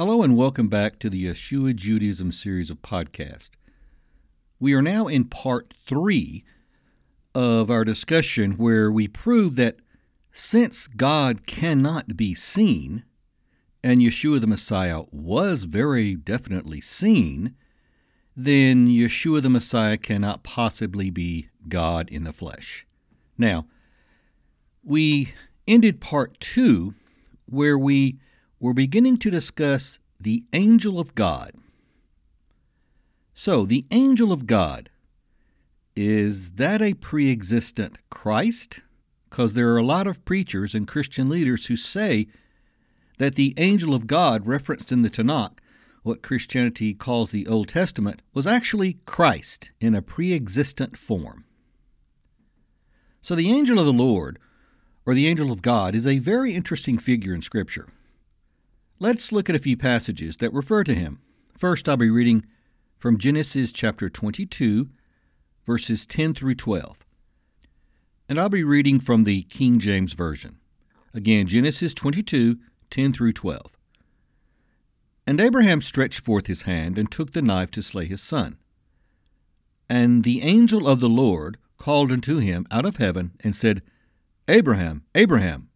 Hello and welcome back to the Yeshua Judaism series of podcasts. We are now in part three of our discussion where we prove that since God cannot be seen, and Yeshua the Messiah was very definitely seen, then Yeshua the Messiah cannot possibly be God in the flesh. Now, we ended part two where we were beginning to discuss the angel of God. So, the angel of God, is that a pre existent Christ? Because there are a lot of preachers and Christian leaders who say that the angel of God referenced in the Tanakh, what Christianity calls the Old Testament, was actually Christ in a pre existent form. So, the angel of the Lord, or the angel of God, is a very interesting figure in Scripture. Let's look at a few passages that refer to him. First, I'll be reading from Genesis chapter 22, verses 10 through 12. And I'll be reading from the King James Version. Again, Genesis 22, 10 through 12. And Abraham stretched forth his hand and took the knife to slay his son. And the angel of the Lord called unto him out of heaven and said, Abraham, Abraham.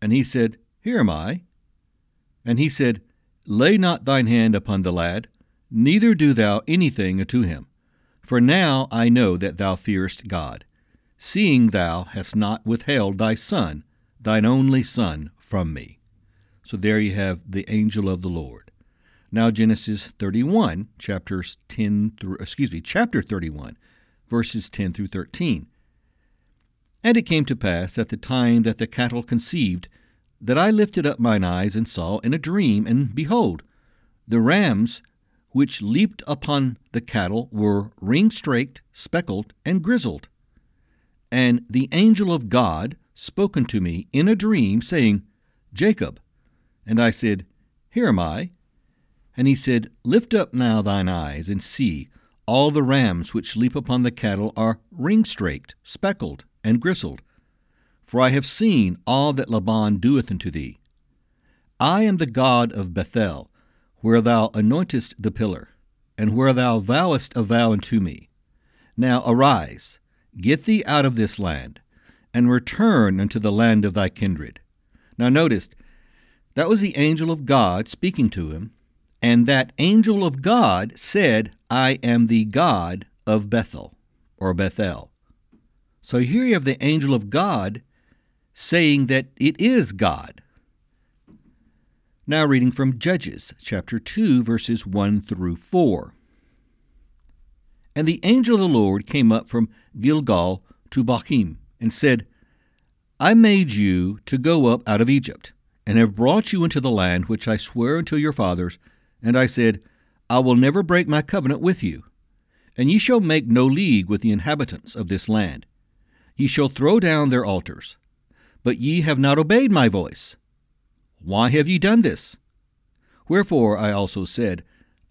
And he said, Here am I. And he said, Lay not thine hand upon the lad, neither do thou anything unto him. For now I know that thou fearest God, seeing thou hast not withheld thy son, thine only son, from me. So there you have the angel of the Lord. Now Genesis 31, chapters 10 through excuse me, chapter 31, verses 10 through 13. And it came to pass at the time that the cattle conceived that I lifted up mine eyes and saw in a dream, and behold, the rams which leaped upon the cattle were ring straked, speckled, and grizzled. And the angel of God spoke unto me in a dream, saying, Jacob. And I said, Here am I. And he said, Lift up now thine eyes, and see, all the rams which leap upon the cattle are ring straked, speckled, and grizzled for I have seen all that Laban doeth unto thee. I am the God of Bethel, where thou anointest the pillar, and where thou vowest a vow unto me. Now arise, get thee out of this land, and return unto the land of thy kindred. Now notice, that was the angel of God speaking to him, and that angel of God said, I am the God of Bethel, or Bethel. So here you have the angel of God saying that it is God. Now, reading from Judges chapter 2, verses 1 through 4. And the angel of the Lord came up from Gilgal to Bochim, and said, I made you to go up out of Egypt, and have brought you into the land which I sware unto your fathers. And I said, I will never break my covenant with you, and ye shall make no league with the inhabitants of this land. Ye shall throw down their altars, but ye have not obeyed my voice. Why have ye done this? Wherefore I also said,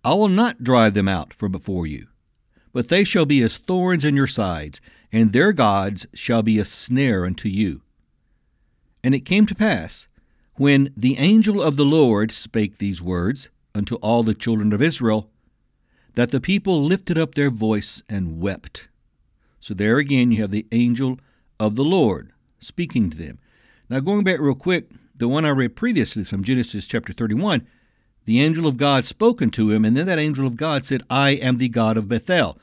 I will not drive them out from before you, but they shall be as thorns in your sides, and their gods shall be a snare unto you. And it came to pass, when the angel of the Lord spake these words unto all the children of Israel, that the people lifted up their voice and wept. So there again you have the angel of the Lord speaking to them. Now, going back real quick, the one I read previously from Genesis chapter 31, the angel of God spoken to him, and then that angel of God said, I am the God of Bethel.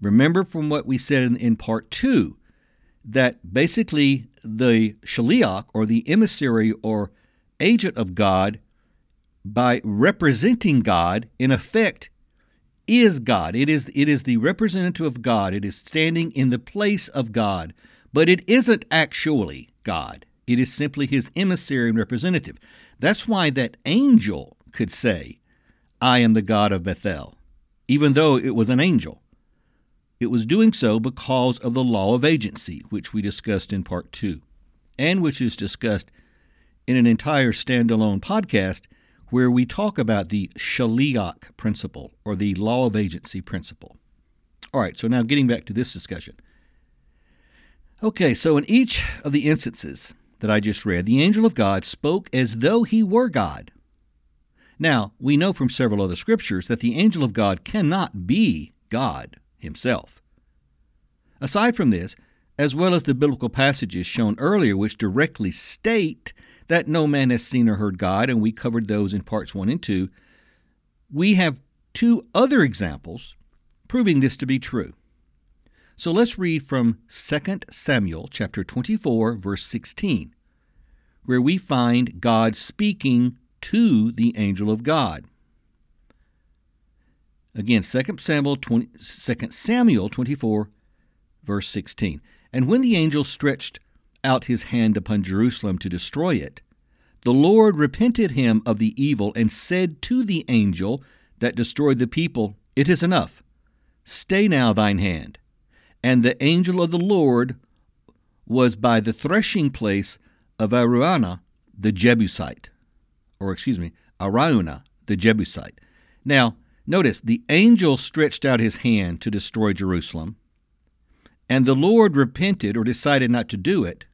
Remember from what we said in, in part two that basically the shaliach, or the emissary or agent of God, by representing God, in effect, is God. It is, it is the representative of God. It is standing in the place of God, but it isn't actually God. It is simply his emissary and representative. That's why that angel could say, I am the God of Bethel, even though it was an angel. It was doing so because of the law of agency, which we discussed in part two, and which is discussed in an entire standalone podcast where we talk about the shaliach principle or the law of agency principle. All right, so now getting back to this discussion. Okay, so in each of the instances that I just read, the angel of God spoke as though he were God. Now, we know from several other scriptures that the angel of God cannot be God himself. Aside from this, as well as the biblical passages shown earlier, which directly state that no man has seen or heard God, and we covered those in parts 1 and 2, we have two other examples proving this to be true. So let's read from 2 Samuel chapter 24 verse 16, where we find God speaking to the angel of God. Again, 2 Samuel 20, 2 Samuel 24 verse 16. And when the angel stretched out his hand upon Jerusalem to destroy it, the Lord repented him of the evil and said to the angel that destroyed the people, It is enough. Stay now thine hand. And the angel of the Lord was by the threshing place of Araunah the Jebusite, or excuse me, Araunah the Jebusite. Now, notice the angel stretched out his hand to destroy Jerusalem, and the Lord repented or decided not to do it,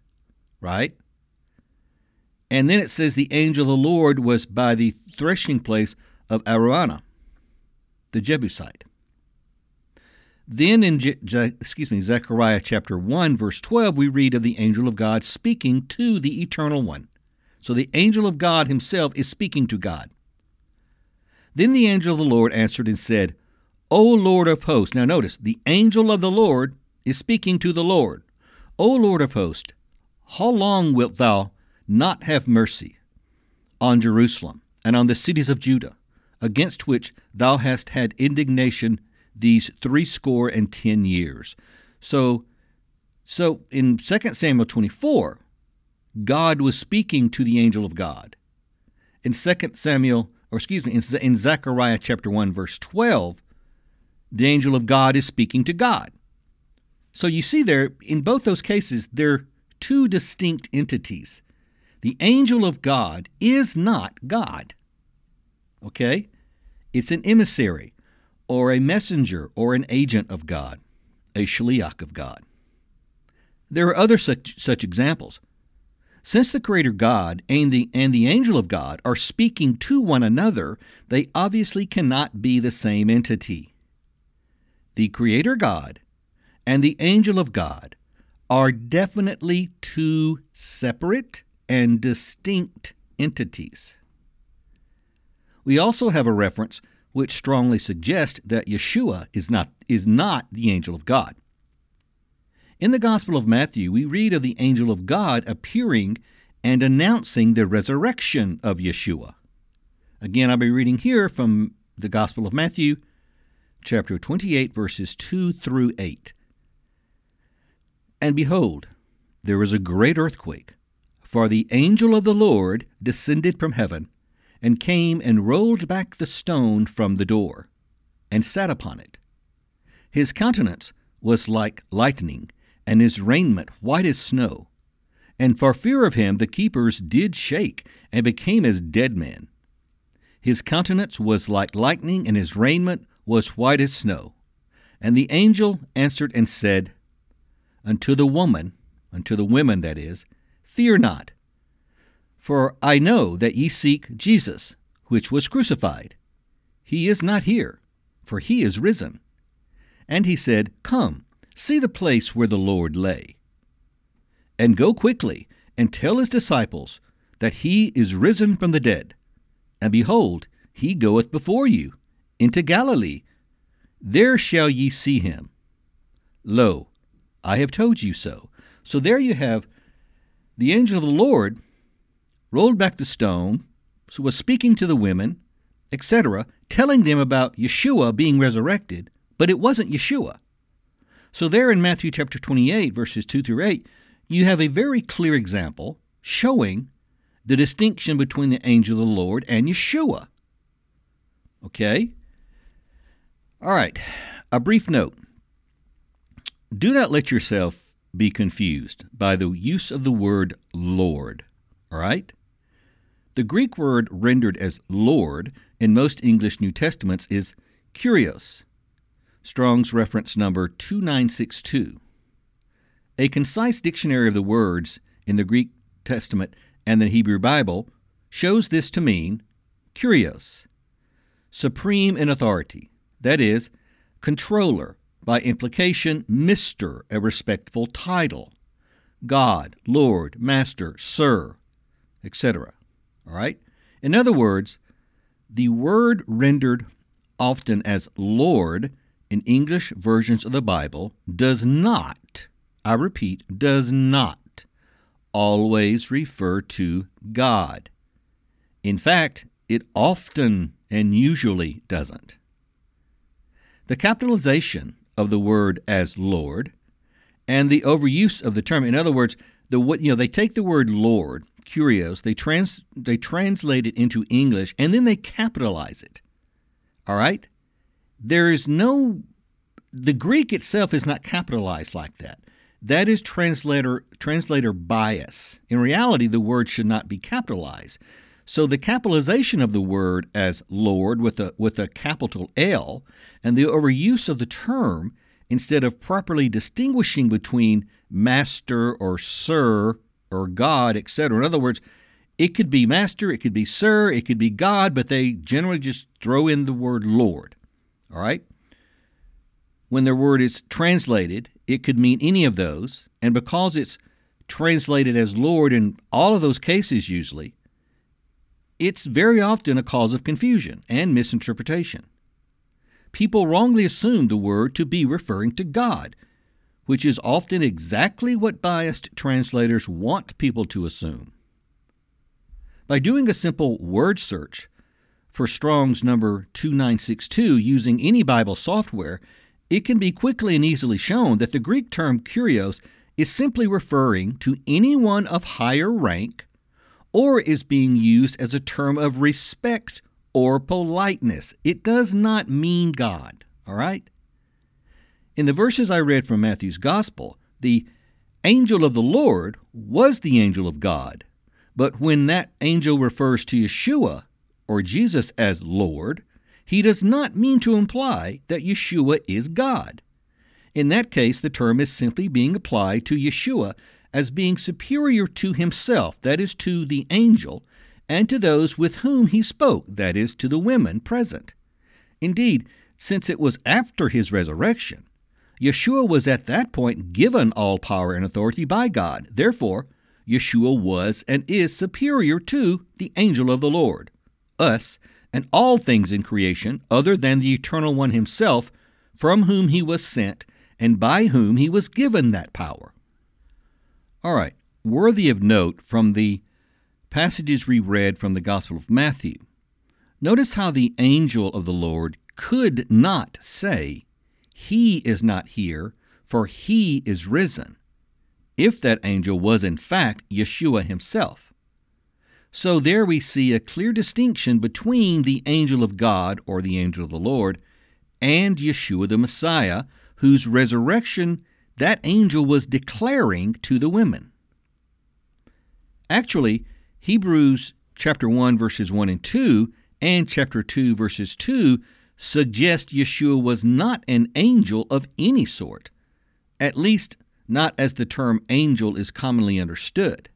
right? And then it says the angel of the Lord was by the threshing place of Araunah, the Jebusite. Then in Je- excuse me, Zechariah chapter 1 verse 12 we read of the angel of God speaking to the eternal one. So the angel of God himself is speaking to God. Then the angel of the Lord answered and said, O Lord of hosts. Now notice, the angel of the Lord is speaking to the Lord. O Lord of hosts, how long wilt thou not have mercy on Jerusalem and on the cities of Judah, against which thou hast had indignation these three score and ten years. So, so in 2 Samuel 24, God was speaking to the angel of God. In 2 Samuel, or excuse me, in, in Zechariah chapter 1, verse 12, the angel of God is speaking to God. So you see there, in both those cases, they're two distinct entities. The angel of God is not God. Okay? It's an emissary, or a messenger, or an agent of God, a shliach of God. There are other such, such examples. Since the Creator God and the, and the angel of God are speaking to one another, they obviously cannot be the same entity. The Creator God and the angel of God are definitely two separate and distinct entities. We also have a reference which strongly suggest that Yeshua is not, is not the angel of God. In the Gospel of Matthew, we read of the angel of God appearing and announcing the resurrection of Yeshua. Again, I'll be reading here from the Gospel of Matthew, chapter 28, verses 2 through 8. And behold, there was a great earthquake for the angel of the Lord descended from heaven, and came and rolled back the stone from the door, and sat upon it. His countenance was like lightning, and his raiment white as snow. And for fear of him the keepers did shake, and became as dead men. His countenance was like lightning, and his raiment was white as snow. And the angel answered and said, Unto the woman, unto the women that is, Fear not. For I know that ye seek Jesus, which was crucified. He is not here, for he is risen. And he said, Come, see the place where the Lord lay. And go quickly, and tell his disciples that he is risen from the dead. And behold, he goeth before you into Galilee. There shall ye see him. Lo, I have told you so. So there you have the angel of the Lord rolled back the stone, so was speaking to the women, etc., telling them about Yeshua being resurrected, but it wasn't Yeshua. So there in Matthew chapter 28, verses 2 through 8, you have a very clear example showing the distinction between the angel of the Lord and Yeshua. Okay? All right, a brief note. Do not let yourself be confused by the use of the word Lord. All right? The Greek word rendered as Lord in most English New Testaments is kurios, Strong's reference number 2962. A concise dictionary of the words in the Greek Testament and the Hebrew Bible shows this to mean Kurios, supreme in authority, that is, controller, by implication, Mr., a respectful title, God, Lord, Master, Sir, etc. All right? In other words, the word rendered often as Lord in English versions of the Bible does not, I repeat, does not always refer to God. In fact, it often and usually doesn't. The capitalization of the word as Lord and the overuse of the term, in other words, the you know they take the word Lord, kurios, they trans they translate it into English and then they capitalize it. All right? There is no the Greek itself is not capitalized like that. That is translator translator bias. In reality, the word should not be capitalized. So the capitalization of the word as Lord with a with a capital L and the overuse of the term instead of properly distinguishing between master or sir or God, etc. In other words, it could be master, it could be sir, it could be God, but they generally just throw in the word Lord. All right? When their word is translated, it could mean any of those, and because it's translated as Lord in all of those cases usually, it's very often a cause of confusion and misinterpretation. People wrongly assume the word to be referring to God, which is often exactly what biased translators want people to assume. By doing a simple word search for Strong's number 2962 using any Bible software, it can be quickly and easily shown that the Greek term kurios is simply referring to anyone of higher rank or is being used as a term of respect or politeness. It does not mean God, all right? In the verses I read from Matthew's Gospel, the angel of the Lord was the angel of God. But when that angel refers to Yeshua or Jesus as Lord, he does not mean to imply that Yeshua is God. In that case, the term is simply being applied to Yeshua as being superior to himself, that is, to the angel, and to those with whom he spoke, that is, to the women present. Indeed, since it was after his resurrection, Yeshua was at that point given all power and authority by God. Therefore, Yeshua was and is superior to the angel of the Lord, us, and all things in creation other than the Eternal One Himself, from whom He was sent and by whom He was given that power. All right, worthy of note from the passages we read from the Gospel of Matthew. Notice how the angel of the Lord could not say, He is not here, for He is risen if that angel was in fact Yeshua himself. So there we see a clear distinction between the angel of God or the angel of the Lord and Yeshua the Messiah, whose resurrection that angel was declaring to the women. Actually, Hebrews chapter 1 verses 1 and 2 and chapter 2 verses 2 suggest Yeshua was not an angel of any sort. At least not as the term angel is commonly understood.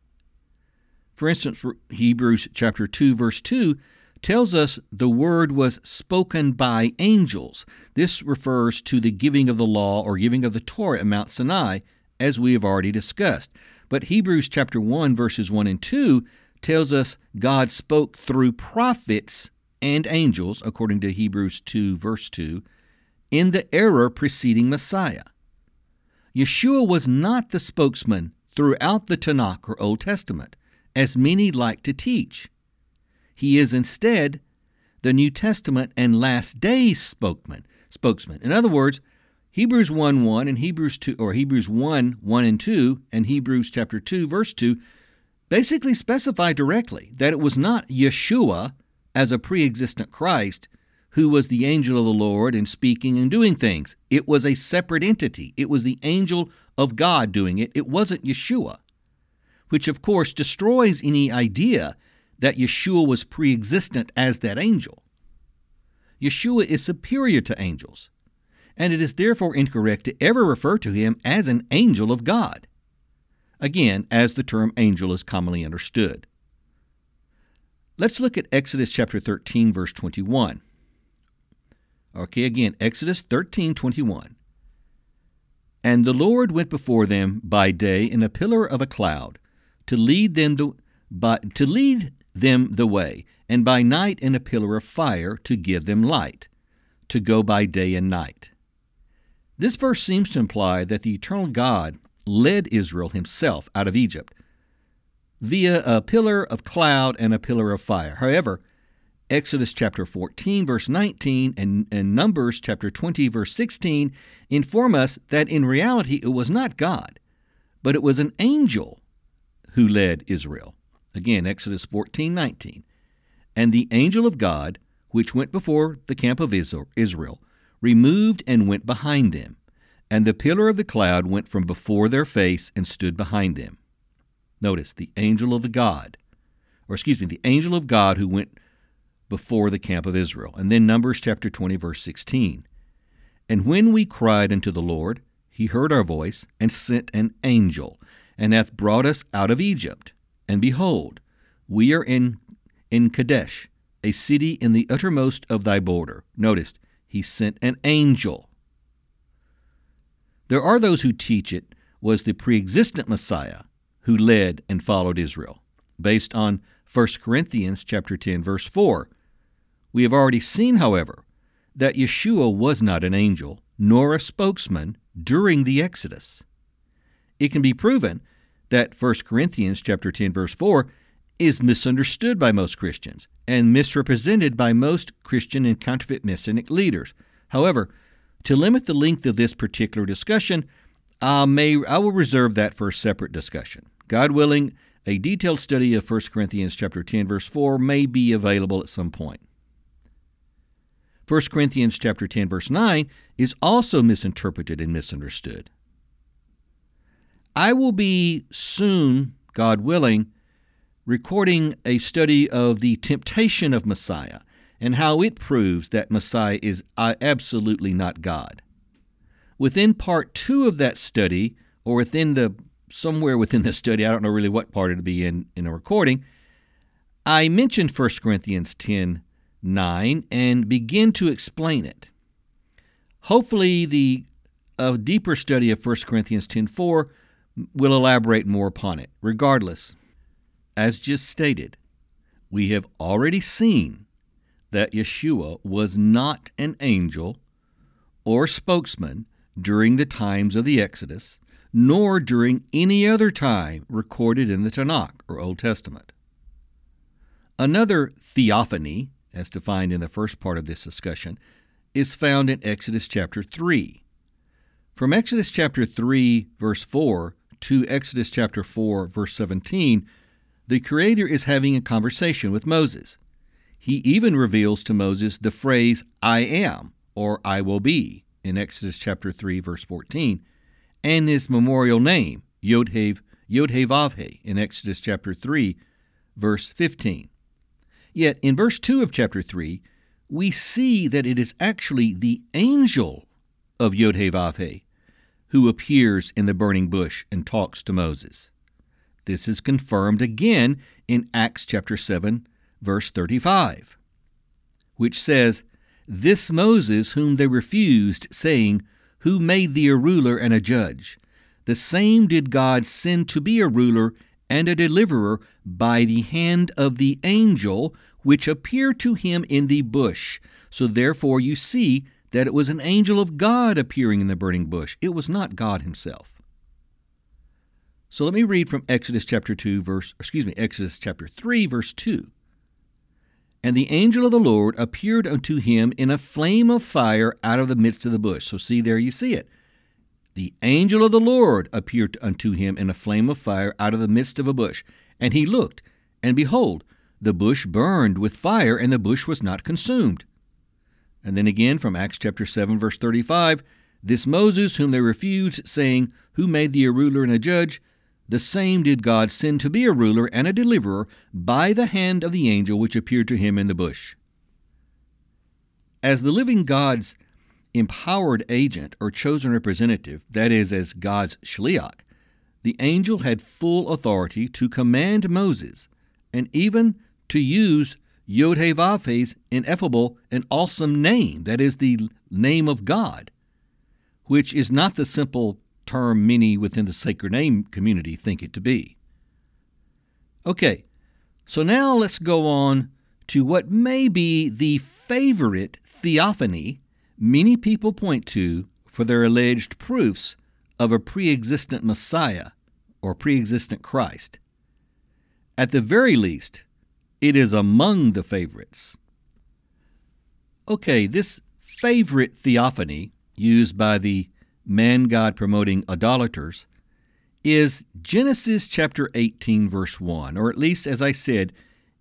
For instance, Hebrews chapter 2 verse 2 tells us the word was spoken by angels. This refers to the giving of the law or giving of the Torah at Mount Sinai, as we have already discussed. But Hebrews chapter 1 verses 1 and 2 tells us God spoke through prophets and angels, according to Hebrews 2 verse 2, in the era preceding Messiah. Yeshua was not the spokesman throughout the Tanakh or Old Testament, as many like to teach. He is instead the New Testament and last days spokesman. Spokesman. In other words, Hebrews 1 1 and Hebrews 2 or Hebrews 1 1 and 2 and Hebrews chapter 2 verse 2 basically specify directly that it was not Yeshua as a pre-existent Christ who was the angel of the Lord and speaking and doing things. It was a separate entity. It was the angel of God doing it. It wasn't Yeshua, which of course destroys any idea that Yeshua was pre existent as that angel. Yeshua is superior to angels, and it is therefore incorrect to ever refer to him as an angel of God. Again, as the term angel is commonly understood. Let's look at Exodus chapter 13, verse 21. Okay, again, Exodus 13, 21. And the Lord went before them by day in a pillar of a cloud to lead them the, by, to lead them the way, and by night in a pillar of fire to give them light, to go by day and night. This verse seems to imply that the eternal God led Israel himself out of Egypt via a pillar of cloud and a pillar of fire. However, Exodus chapter 14, verse 19, and, and, Numbers chapter 20, verse 16 inform us that in reality it was not God, but it was an angel who led Israel. Again, Exodus 14, 19. And the angel of God, which went before the camp of Israel, removed and went behind them. And the pillar of the cloud went from before their face and stood behind them. Notice the angel of the God, or excuse me, the angel of God who went before the camp of Israel. And then Numbers chapter 20, verse 16. And when we cried unto the Lord, he heard our voice and sent an angel, and hath brought us out of Egypt. And behold, we are in, in Kadesh, a city in the uttermost of thy border. Notice, he sent an angel. There are those who teach it was the pre existent Messiah who led and followed Israel, based on 1 Corinthians chapter 10 verse 4. We have already seen, however, that Yeshua was not an angel nor a spokesman during the Exodus. It can be proven that 1 Corinthians chapter 10 verse 4 is misunderstood by most Christians and misrepresented by most Christian and counterfeit messianic leaders. However, to limit the length of this particular discussion, I, may, I will reserve that for a separate discussion. God willing, a detailed study of 1 Corinthians chapter 10 verse 4 may be available at some point. 1 Corinthians chapter 10 verse 9 is also misinterpreted and misunderstood. I will be soon, God willing, recording a study of the temptation of Messiah and how it proves that Messiah is uh, absolutely not God. Within part 2 of that study or within the somewhere within the study, I don't know really what part it'll be in in a recording, I mentioned 1 Corinthians 10 9 and begin to explain it. Hopefully, the a deeper study of 1 Corinthians 10 4 will elaborate more upon it. Regardless, as just stated, we have already seen that Yeshua was not an angel or spokesman during the times of the Exodus nor during any other time recorded in the Tanakh or Old Testament. Another theophany, as defined in the first part of this discussion, is found in Exodus chapter 3. From Exodus chapter 3, verse 4, to Exodus chapter 4, verse 17, the Creator is having a conversation with Moses. He even reveals to Moses the phrase, I am, or I will be, in Exodus chapter 3, verse 14, and his memorial name, Yodhev, Yod He Vav He, in Exodus chapter 3, verse 15. Yet in verse 2 of chapter 3, we see that it is actually the angel of Yod He Vav He who appears in the burning bush and talks to Moses. This is confirmed again in Acts chapter 7, verse 35, which says, This Moses whom they refused, saying, who made thee a ruler and a judge. The same did God send to be a ruler and a deliverer by the hand of the angel which appeared to him in the bush. So therefore you see that it was an angel of God appearing in the burning bush. It was not God himself. So let me read from Exodus chapter 2 verse excuse me Exodus chapter 3 verse 2. And the angel of the Lord appeared unto him in a flame of fire out of the midst of the bush. So, see, there you see it. The angel of the Lord appeared unto him in a flame of fire out of the midst of a bush. And he looked, and behold, the bush burned with fire, and the bush was not consumed. And then again from Acts chapter 7, verse 35 This Moses, whom they refused, saying, Who made thee a ruler and a judge? The same did God send to be a ruler and a deliverer by the hand of the angel which appeared to him in the bush. As the living God's empowered agent or chosen representative, that is, as God's shliach, the angel had full authority to command Moses and even to use Yod He Vav He's ineffable and awesome name, that is the name of God, which is not the simple term many within the sacred name community think it to be. Okay, so now let's go on to what may be the favorite theophany many people point to for their alleged proofs of a pre existent Messiah or pre existent Christ. At the very least, it is among the favorites. Okay, this favorite theophany used by the man God promoting idolaters is Genesis chapter 18, verse 1, or at least, as I said,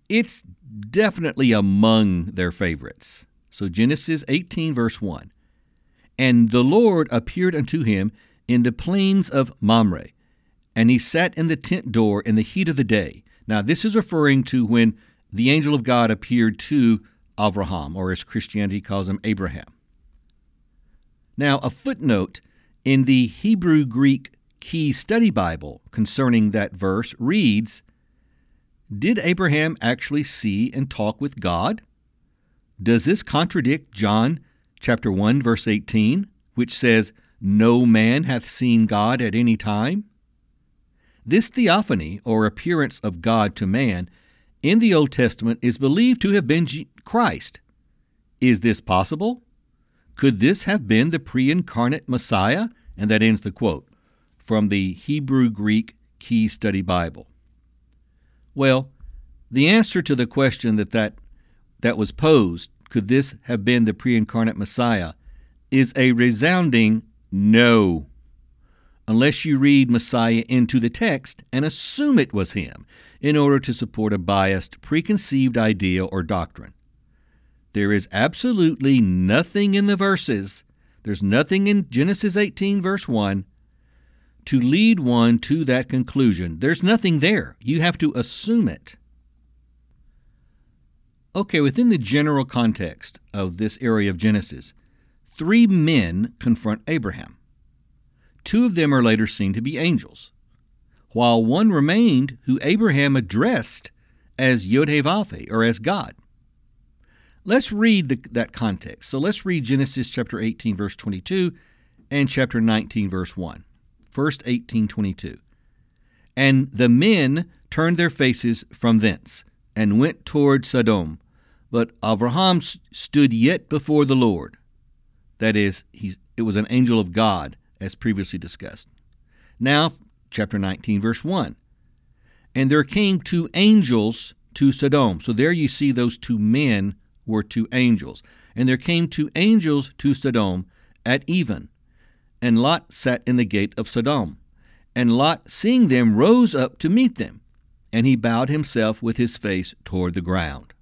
it's definitely among their favorites. So, Genesis 18, verse 1. And the Lord appeared unto him in the plains of Mamre, and he sat in the tent door in the heat of the day. Now, this is referring to when the angel of God appeared to Abraham, or as Christianity calls him, Abraham. Now, a footnote in the Hebrew Greek Key Study Bible concerning that verse reads Did Abraham actually see and talk with God? Does this contradict John chapter 1 verse 18, which says, "No man hath seen God at any time"? This theophany or appearance of God to man in the Old Testament is believed to have been Christ. Is this possible? Could this have been the pre incarnate Messiah? And that ends the quote from the Hebrew Greek Key Study Bible. Well, the answer to the question that, that that was posed, could this have been the pre incarnate Messiah, is a resounding no. Unless you read Messiah into the text and assume it was him in order to support a biased, preconceived idea or doctrine. There is absolutely nothing in the verses, there's nothing in Genesis 18, verse 1, to lead one to that conclusion. There's nothing there. You have to assume it. Okay, within the general context of this area of Genesis, three men confront Abraham. Two of them are later seen to be angels, while one remained who Abraham addressed as Yod or as God. Let's read the, that context. So let's read Genesis chapter 18, verse 22, and chapter 19, verse 1. First 18, 22. And the men turned their faces from thence and went toward Sodom. But Abraham stood yet before the Lord. That is, he, it was an angel of God, as previously discussed. Now, chapter 19, verse 1. And there came two angels to Sodom. So there you see those two men were two angels. And there came two angels to Sodom at even, and Lot sat in the gate of Sodom. And Lot, seeing them, rose up to meet them, and he bowed himself with his face toward the ground.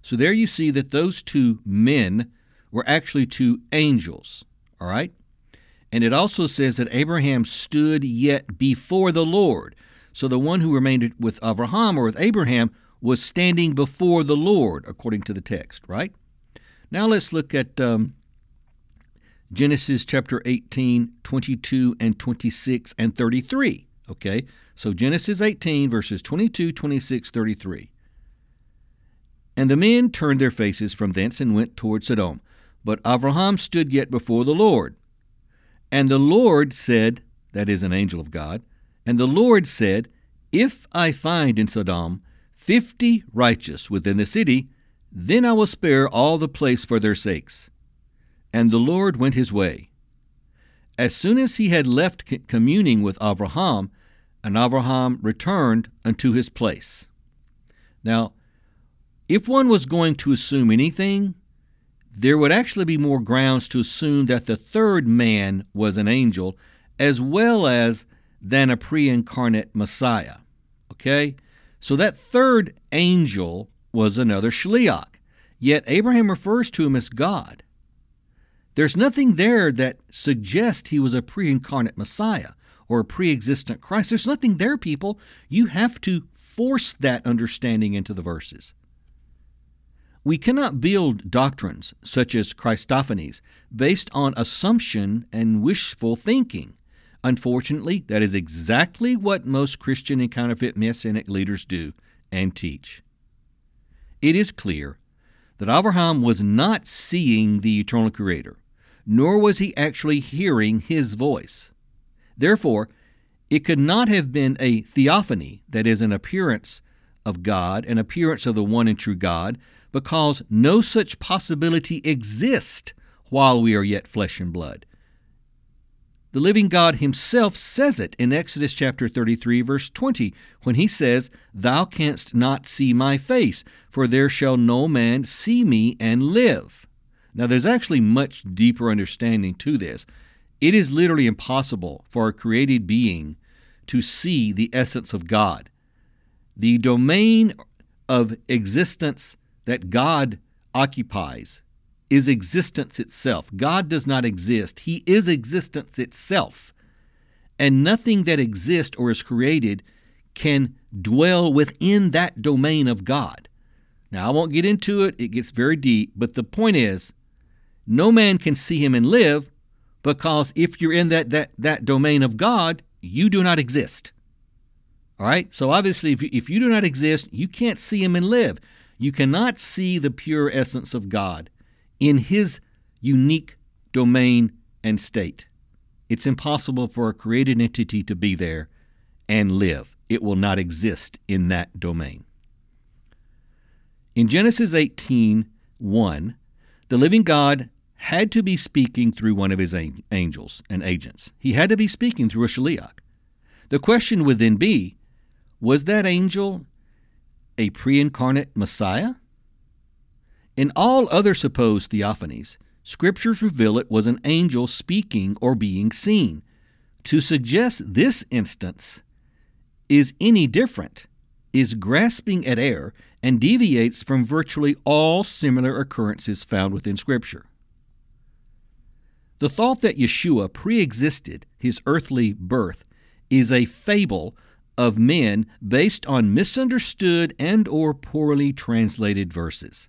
So there you see that those two men were actually two angels. All right? And it also says that Abraham stood yet before the Lord. So the one who remained with Abraham or with Abraham was standing before the Lord, according to the text, right? Now let's look at um, Genesis chapter 18, 22, and 26, and 33. Okay, so Genesis 18, verses 22, 26, 33. And the men turned their faces from thence and went toward Sodom. But Abraham stood yet before the Lord. And the Lord said, That is an angel of God, and the Lord said, If I find in Sodom fifty righteous within the city, then I will spare all the place for their sakes. And the Lord went his way. As soon as he had left communing with Abraham, and Abraham returned unto his place. Now, if one was going to assume anything, there would actually be more grounds to assume that the third man was an angel, as well as than a pre incarnate Messiah. Okay? So that third angel was another Shliach, yet Abraham refers to him as God. There's nothing there that suggests he was a pre incarnate Messiah or a pre existent Christ. There's nothing there, people. You have to force that understanding into the verses. We cannot build doctrines such as Christophanies based on assumption and wishful thinking. Unfortunately, that is exactly what most Christian and counterfeit messianic leaders do and teach. it is clear that Abraham was not seeing the eternal Creator, nor was he actually hearing his voice. Therefore, it could not have been a theophany, that is, an appearance of God, an appearance of the one and true God, because no such possibility exists while we are yet flesh and blood. The living God himself says it in Exodus chapter 33, verse 20, when he says, Thou canst not see my face, for there shall no man see me and live. Now, there's actually much deeper understanding to this. It is literally impossible for a created being to see the essence of God. The domain of existence that God occupies is existence itself. God does not exist, He is existence itself. And nothing that exists or is created can dwell within that domain of God. Now, I won't get into it, it gets very deep, but the point is no man can see Him and live because if you're in that, that, that domain of God, you do not exist. All right? So, obviously, if you, if you do not exist, you can't see Him and live. You cannot see the pure essence of God in his unique domain and state. It's impossible for a created entity to be there and live. It will not exist in that domain. In Genesis 18 1, the living God had to be speaking through one of his angels and agents. He had to be speaking through a shaliach. The question would then be was that angel a pre incarnate Messiah? In all other supposed theophanies, scriptures reveal it was an angel speaking or being seen. To suggest this instance is any different is grasping at air and deviates from virtually all similar occurrences found within Scripture. The thought that Yeshua pre existed his earthly birth is a fable of men based on misunderstood and or poorly translated verses.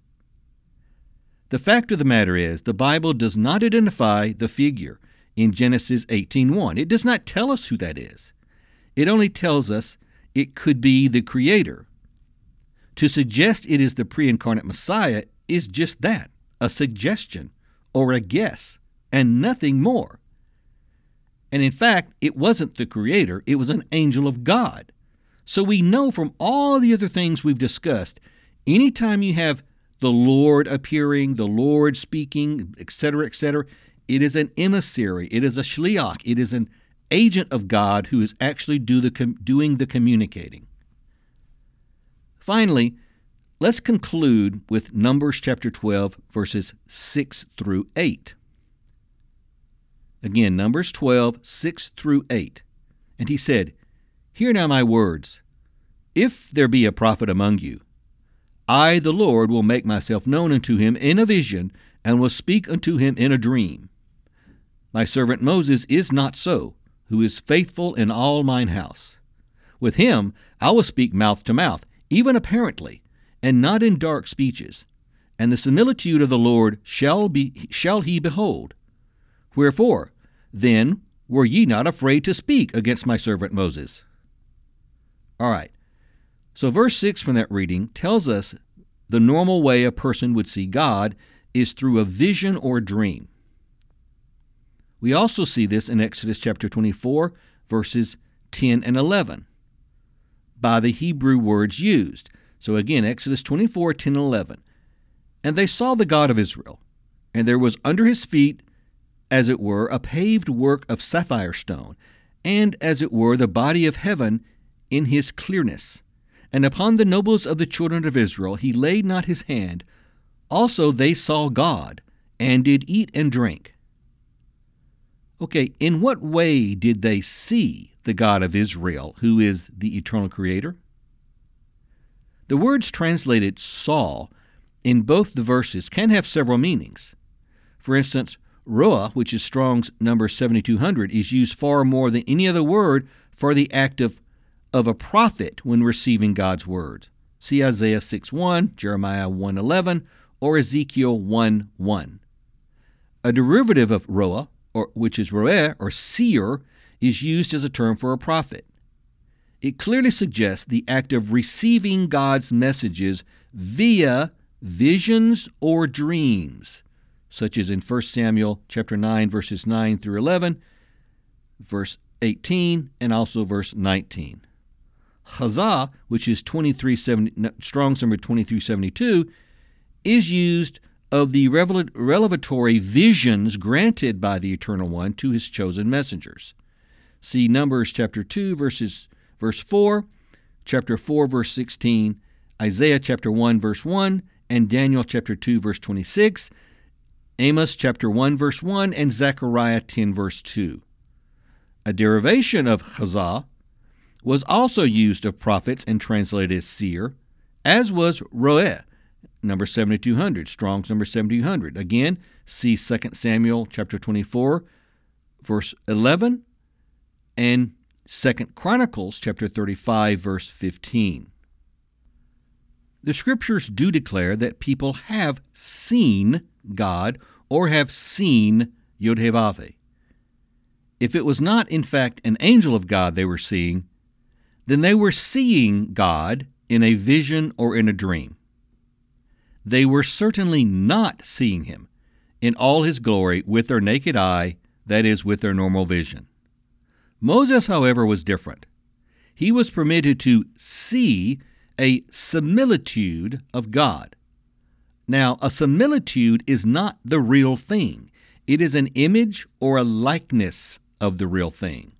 The fact of the matter is, the Bible does not identify the figure in Genesis 18:1. It does not tell us who that is. It only tells us it could be the creator. To suggest it is the pre-incarnate Messiah is just that, a suggestion or a guess, and nothing more. And in fact, it wasn't the creator, it was an angel of God. So we know from all the other things we've discussed, anytime you have the Lord appearing, the Lord speaking, etc., etc. It is an emissary, it is a shliach, it is an agent of God who is actually do the, doing the communicating. Finally, let's conclude with Numbers chapter 12, verses 6 through 8. Again, Numbers 12, 6 through 8. And he said, Hear now my words. If there be a prophet among you, I, the Lord, will make myself known unto him in a vision, and will speak unto him in a dream. My servant Moses is not so, who is faithful in all mine house. With him I will speak mouth to mouth, even apparently, and not in dark speeches. And the similitude of the Lord shall be shall he behold. Wherefore, then were ye not afraid to speak against my servant Moses? All right. So, verse 6 from that reading tells us the normal way a person would see God is through a vision or dream. We also see this in Exodus chapter 24, verses 10 and 11, by the Hebrew words used. So again, Exodus 24, 10 and 11. And they saw the God of Israel, and there was under his feet, as it were, a paved work of sapphire stone, and as it were, the body of heaven in his clearness. And upon the nobles of the children of Israel he laid not his hand. Also they saw God, and did eat and drink. Okay, in what way did they see the God of Israel, who is the eternal Creator? The words translated saw in both the verses can have several meanings. For instance, roa, which is Strong's number 7200, is used far more than any other word for the act of of a prophet when receiving God's word. See Isaiah 6:1, Jeremiah 1:11, or Ezekiel 1:1. A derivative of roa, or which is roeh or seer, is used as a term for a prophet. It clearly suggests the act of receiving God's messages via visions or dreams, such as in 1 Samuel chapter 9 verses 9 through 11, verse 18, and also verse 19. Chazah, which is 2370, Strong's number 2372, is used of the revelatory visions granted by the Eternal One to his chosen messengers. See Numbers chapter 2 verses verse 4, chapter 4 verse 16, Isaiah chapter 1 verse 1, and Daniel chapter 2 verse 26, Amos chapter 1 verse 1, and Zechariah 10 verse 2. A derivation of chazah was also used of prophets and translated as seer, as was roeh, number 7200, Strong's number 7200. Again, see 2 Samuel chapter 24, verse 11, and 2 Chronicles chapter 35, verse 15. The scriptures do declare that people have seen God or have seen Yod He Vav He. If it was not, in fact, an angel of God they were seeing, then they were seeing God in a vision or in a dream. They were certainly not seeing him in all his glory with their naked eye, that is, with their normal vision. Moses, however, was different. He was permitted to see a similitude of God. Now, a similitude is not the real thing, it is an image or a likeness of the real thing.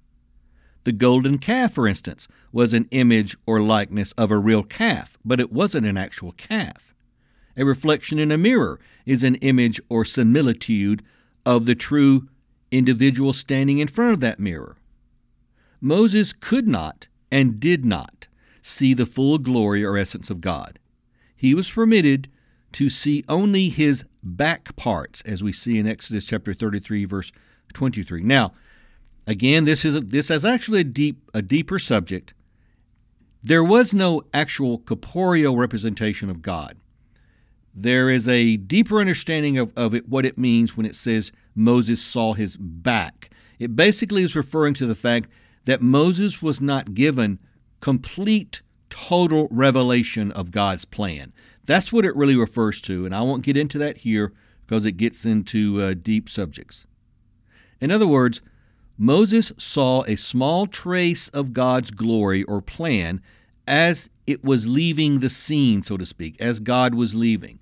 The golden calf, for instance, was an image or likeness of a real calf, but it wasn't an actual calf. A reflection in a mirror is an image or similitude of the true individual standing in front of that mirror. Moses could not and did not see the full glory or essence of God. He was permitted to see only his back parts, as we see in Exodus chapter 33, verse 23. Now, again, this is a, this is actually a deep a deeper subject. There was no actual corporeal representation of God. There is a deeper understanding of, of it, what it means when it says Moses saw his back. It basically is referring to the fact that Moses was not given complete, total revelation of God's plan. That's what it really refers to, and I won't get into that here because it gets into uh, deep subjects. In other words, Moses saw a small trace of God's glory or plan as it was leaving the scene, so to speak, as God was leaving.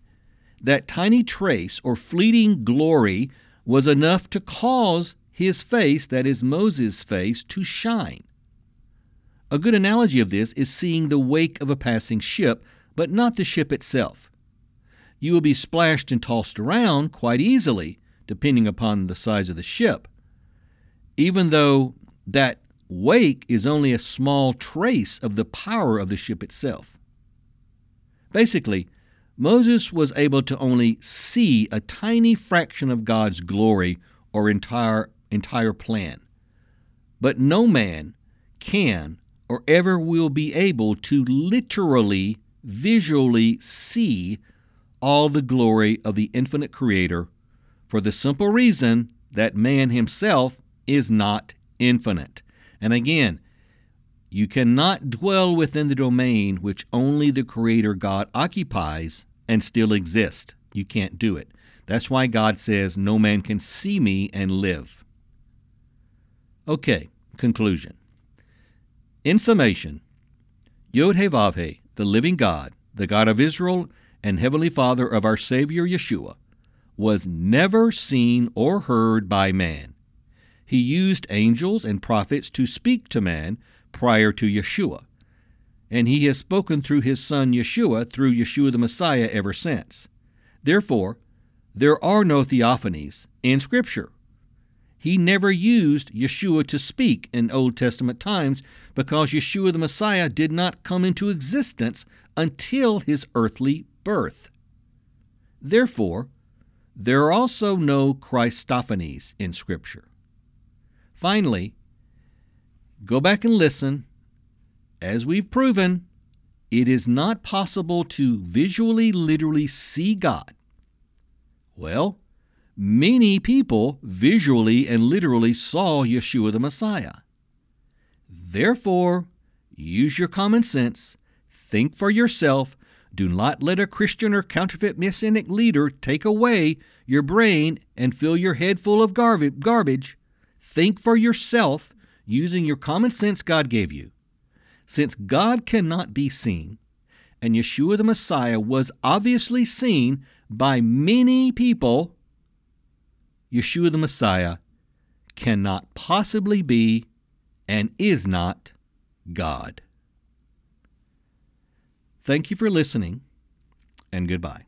That tiny trace or fleeting glory was enough to cause his face, that is Moses' face, to shine. A good analogy of this is seeing the wake of a passing ship, but not the ship itself. You will be splashed and tossed around quite easily, depending upon the size of the ship. Even though that wake is only a small trace of the power of the ship itself. Basically, Moses was able to only see a tiny fraction of God's glory or entire entire plan. But no man can or ever will be able to literally, visually see all the glory of the infinite Creator for the simple reason that man himself is not infinite. And again, you cannot dwell within the domain which only the Creator God occupies and still exist. You can't do it. That's why God says, No man can see me and live. Okay, conclusion. In summation, Yod He the living God, the God of Israel and Heavenly Father of our Savior Yeshua, was never seen or heard by man. He used angels and prophets to speak to man prior to Yeshua, and he has spoken through his Son Yeshua through Yeshua the Messiah ever since. Therefore, there are no theophanies in Scripture. He never used Yeshua to speak in Old Testament times because Yeshua the Messiah did not come into existence until his earthly birth. Therefore, there are also no Christophanies in Scripture. Finally, go back and listen. As we've proven, it is not possible to visually, literally see God. Well, Many people visually and literally saw Yeshua the Messiah. Therefore, use your common sense, think for yourself, Do not let a Christian or counterfeit messianic leader take away your brain and fill your head full of garbage. Think for yourself using your common sense God gave you. Since God cannot be seen, and Yeshua the Messiah was obviously seen by many people, Yeshua the Messiah cannot possibly be and is not God. Thank you for listening, and goodbye.